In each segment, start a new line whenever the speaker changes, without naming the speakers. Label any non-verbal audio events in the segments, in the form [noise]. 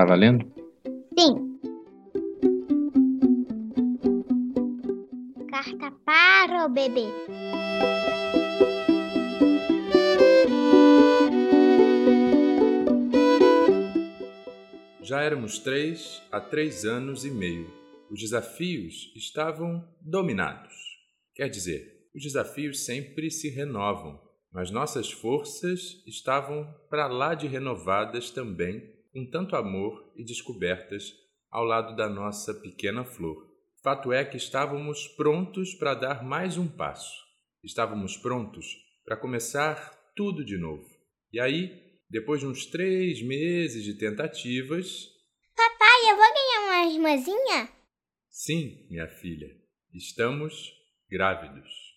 Tá valendo?
Sim. Carta para o bebê.
Já éramos três há três anos e meio. Os desafios estavam dominados. Quer dizer, os desafios sempre se renovam, mas nossas forças estavam para lá de renovadas também, com tanto amor e descobertas ao lado da nossa pequena flor. Fato é que estávamos prontos para dar mais um passo. Estávamos prontos para começar tudo de novo. E aí, depois de uns três meses de tentativas.
Papai, eu vou ganhar uma irmãzinha?
Sim, minha filha, estamos grávidos.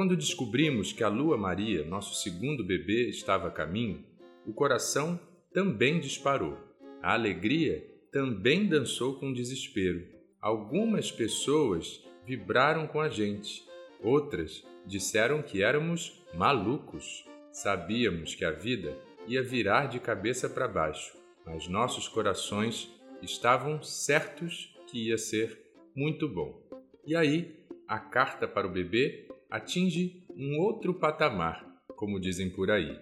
Quando descobrimos que a Lua Maria, nosso segundo bebê, estava a caminho, o coração também disparou. A alegria também dançou com desespero. Algumas pessoas vibraram com a gente, outras disseram que éramos malucos. Sabíamos que a vida ia virar de cabeça para baixo, mas nossos corações estavam certos que ia ser muito bom. E aí, a carta para o bebê atinge um outro patamar, como dizem por aí.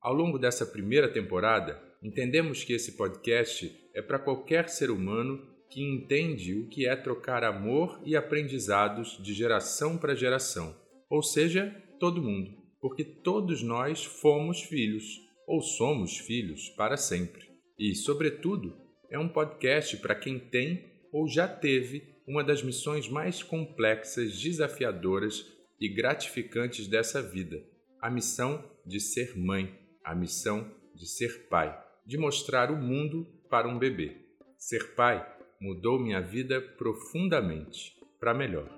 Ao longo dessa primeira temporada, entendemos que esse podcast é para qualquer ser humano que entende o que é trocar amor e aprendizados de geração para geração, ou seja, todo mundo, porque todos nós fomos filhos ou somos filhos para sempre. E, sobretudo, é um podcast para quem tem ou já teve uma das missões mais complexas, desafiadoras e gratificantes dessa vida: a missão de ser mãe, a missão de ser pai, de mostrar o mundo para um bebê. Ser pai mudou minha vida profundamente, para melhor.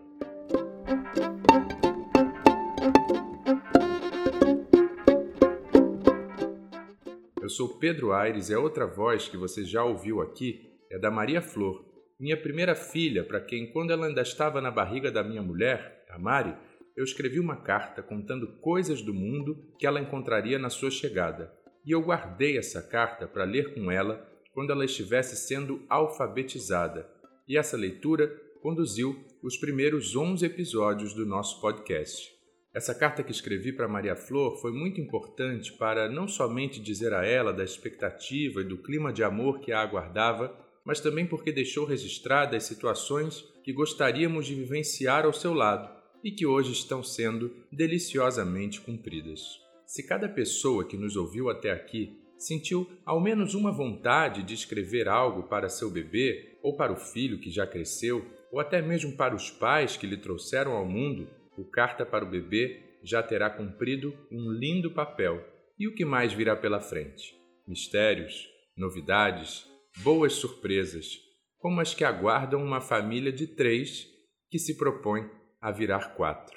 Eu sou Pedro Aires e a outra voz que você já ouviu aqui é da Maria Flor, minha primeira filha, para quem, quando ela ainda estava na barriga da minha mulher, a Mari, eu escrevi uma carta contando coisas do mundo que ela encontraria na sua chegada. E eu guardei essa carta para ler com ela quando ela estivesse sendo alfabetizada. E essa leitura conduziu os primeiros 11 episódios do nosso podcast. Essa carta que escrevi para Maria Flor foi muito importante para não somente dizer a ela da expectativa e do clima de amor que a aguardava, mas também porque deixou registradas situações que gostaríamos de vivenciar ao seu lado e que hoje estão sendo deliciosamente cumpridas. Se cada pessoa que nos ouviu até aqui sentiu ao menos uma vontade de escrever algo para seu bebê, ou para o filho que já cresceu, ou até mesmo para os pais que lhe trouxeram ao mundo, o Carta para o Bebê já terá cumprido um lindo papel. E o que mais virá pela frente? Mistérios, novidades, boas surpresas, como as que aguardam uma família de três que se propõe a virar quatro.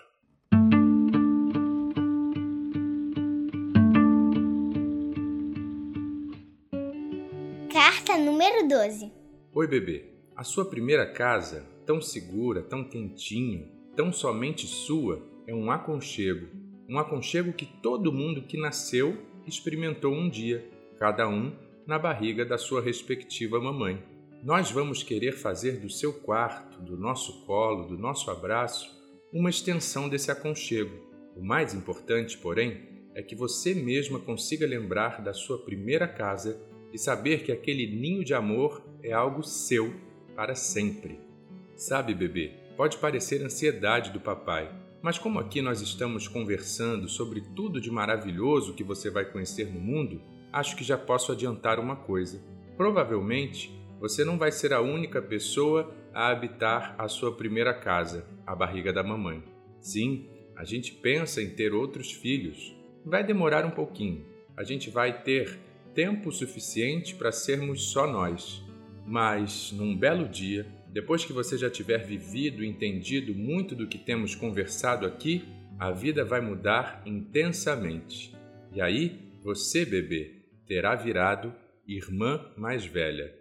Carta número 12.
Oi, bebê. A sua primeira casa, tão segura, tão quentinha, tão somente sua, é um aconchego, um aconchego que todo mundo que nasceu experimentou um dia, cada um na barriga da sua respectiva mamãe. Nós vamos querer fazer do seu quarto, do nosso colo, do nosso abraço, uma extensão desse aconchego. O mais importante, porém, é que você mesma consiga lembrar da sua primeira casa e saber que aquele ninho de amor é algo seu para sempre. Sabe, bebê, Pode parecer ansiedade do papai, mas como aqui nós estamos conversando sobre tudo de maravilhoso que você vai conhecer no mundo, acho que já posso adiantar uma coisa. Provavelmente você não vai ser a única pessoa a habitar a sua primeira casa, a barriga da mamãe. Sim, a gente pensa em ter outros filhos. Vai demorar um pouquinho. A gente vai ter tempo suficiente para sermos só nós. Mas, num belo dia, depois que você já tiver vivido e entendido muito do que temos conversado aqui, a vida vai mudar intensamente. E aí, você, bebê, terá virado irmã mais velha.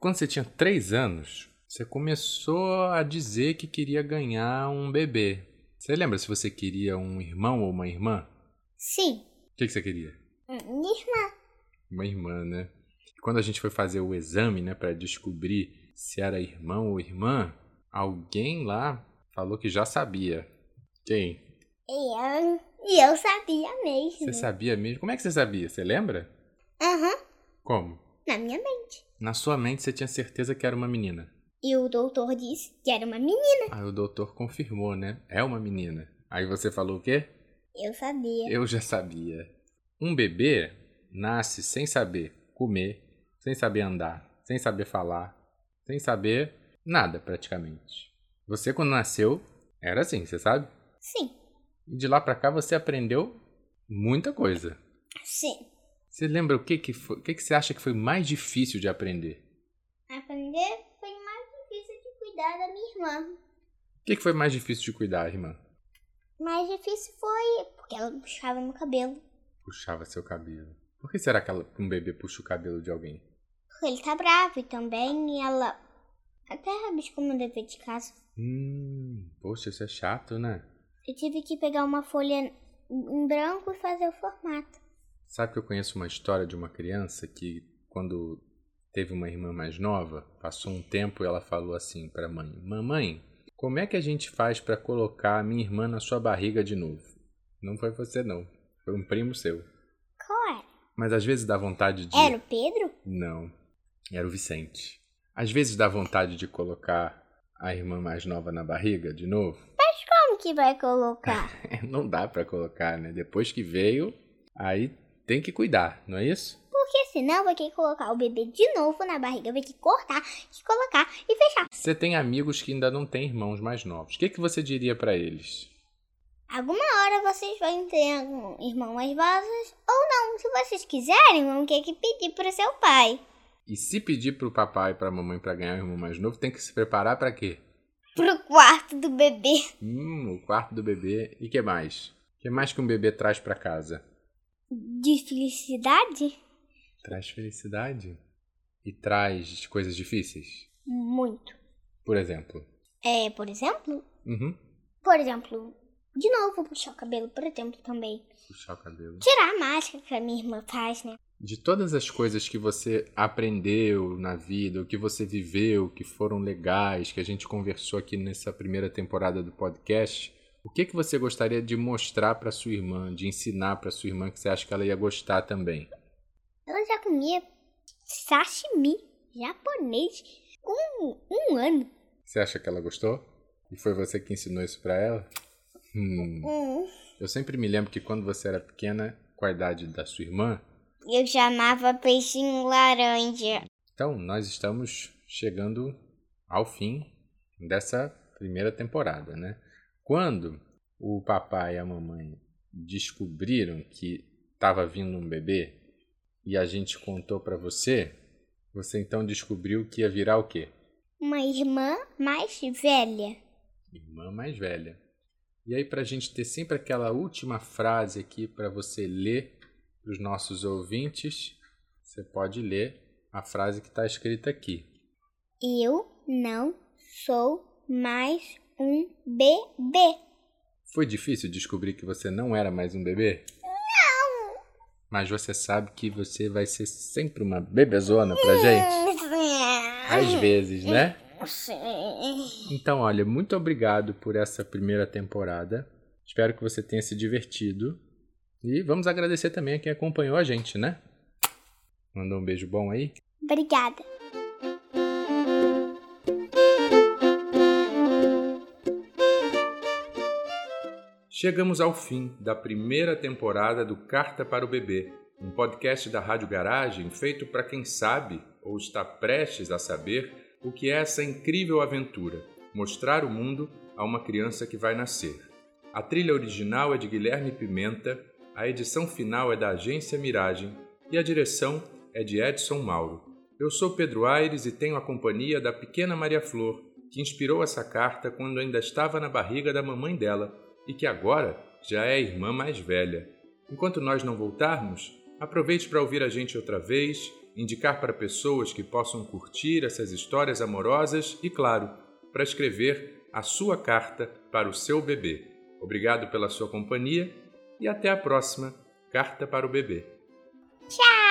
Quando você tinha três anos, Você começou a dizer que queria ganhar um bebê. Você lembra se você queria um irmão ou uma irmã?
Sim.
O que, que você queria?
Minha irmã.
Uma irmã, né? Quando a gente foi fazer o exame, né, para descobrir se era irmão ou irmã, alguém lá falou que já sabia. Quem?
Eu, e eu sabia mesmo.
Você sabia mesmo? Como é que você sabia? Você lembra?
Aham,
Como?
na minha mente.
Na sua mente você tinha certeza que era uma menina.
E o doutor disse que era uma menina.
Aí o doutor confirmou, né? É uma menina. Aí você falou o quê?
Eu sabia.
Eu já sabia. Um bebê nasce sem saber comer, sem saber andar, sem saber falar, sem saber nada praticamente. Você quando nasceu era assim, você sabe?
Sim,
E de lá pra cá você aprendeu muita coisa.
sim.
Você lembra o que que foi, o que que você acha que foi mais difícil de aprender?
Aprender foi mais difícil de cuidar da minha irmã.
O que que foi mais difícil de cuidar, irmã?
Mais difícil foi porque ela puxava meu cabelo.
Puxava seu cabelo. Por que será que ela- um bebê puxa o cabelo de alguém?
Ele tá bravo e também ela até rabiscou meu dever de casa.
Hum, poxa, isso é chato, né?
Eu tive que pegar uma folha em branco e fazer o formato.
Sabe que eu conheço uma história de uma criança que, quando teve uma irmã mais nova, passou um tempo e ela falou assim para a mãe: Mamãe, como é que a gente faz para colocar a minha irmã na sua barriga de novo? Não foi você, não. Foi um primo seu.
Qual era?
Mas às vezes dá vontade de.
Era o Pedro?
Não. Era o Vicente. Às vezes dá vontade de colocar a irmã mais nova na barriga de novo.
Como que vai colocar? [laughs]
Não dá pra colocar, né? Depois que veio, aí tem que cuidar, não é isso?
Porque senão vai ter que colocar o bebê de novo na barriga, vai ter que cortar, e colocar e fechar.
Você tem amigos que ainda não têm irmãos mais novos. O que, que você diria pra eles?
Alguma hora vocês vão ter um irmão mais vozes ou não. Se vocês quiserem, vão ter que pedir pro seu pai.
E se pedir pro papai e pra mamãe pra ganhar um irmão mais novo, tem que se preparar pra quê?
Pro quarto do bebê.
Hum, o quarto do bebê. E que mais? O que mais que um bebê traz pra casa?
De felicidade?
Traz felicidade. E traz coisas difíceis.
Muito.
Por exemplo.
É, por exemplo?
Uhum.
Por exemplo, de novo puxar o cabelo, por exemplo, também.
Puxar o cabelo.
Tirar a máscara que a minha irmã faz, né?
De todas as coisas que você aprendeu na vida, o que você viveu, que foram legais, que a gente conversou aqui nessa primeira temporada do podcast, o que que você gostaria de mostrar para sua irmã, de ensinar para sua irmã que você acha que ela ia gostar também?
Ela já comia sashimi japonês com um ano.
Você acha que ela gostou? E foi você que ensinou isso para ela? Hum.
Hum,
Eu sempre me lembro que quando você era pequena, com a idade da sua irmã,
eu chamava peixinho laranja.
Então, nós estamos chegando ao fim dessa primeira temporada, né? Quando o papai e a mamãe descobriram que estava vindo um bebê e a gente contou para você, você então descobriu que ia virar o quê?
Uma irmã mais velha.
Irmã mais velha. E aí, para a gente ter sempre aquela última frase aqui para você ler para os nossos ouvintes, você pode ler a frase que está escrita aqui.
Eu não sou mais um bebê.
Foi difícil descobrir que você não era mais um bebê? Não! Mas você sabe que você vai ser sempre uma bebezona pra gente? Às vezes, né? Então, olha, muito obrigado por essa primeira temporada. Espero que você tenha se divertido. E vamos agradecer também a quem acompanhou a gente, né? Mandou um beijo bom aí.
Obrigada.
Chegamos ao fim da primeira temporada do Carta para o Bebê, um podcast da Rádio Garagem feito para quem sabe ou está prestes a saber o que é essa incrível aventura mostrar o mundo a uma criança que vai nascer. A trilha original é de Guilherme Pimenta, a edição final é da agência Miragem e a direção é de Edson Mauro. Eu sou Pedro Aires e tenho a companhia da pequena Maria Flor, que inspirou essa carta quando ainda estava na barriga da mamãe dela e que agora já é a irmã mais velha. Enquanto nós não voltarmos, aproveite para ouvir a gente outra vez indicar para pessoas que possam curtir essas histórias amorosas e, claro, para escrever a sua carta para o seu bebê. Obrigado pela sua companhia e até a próxima Carta para o Bebê.
Tchau!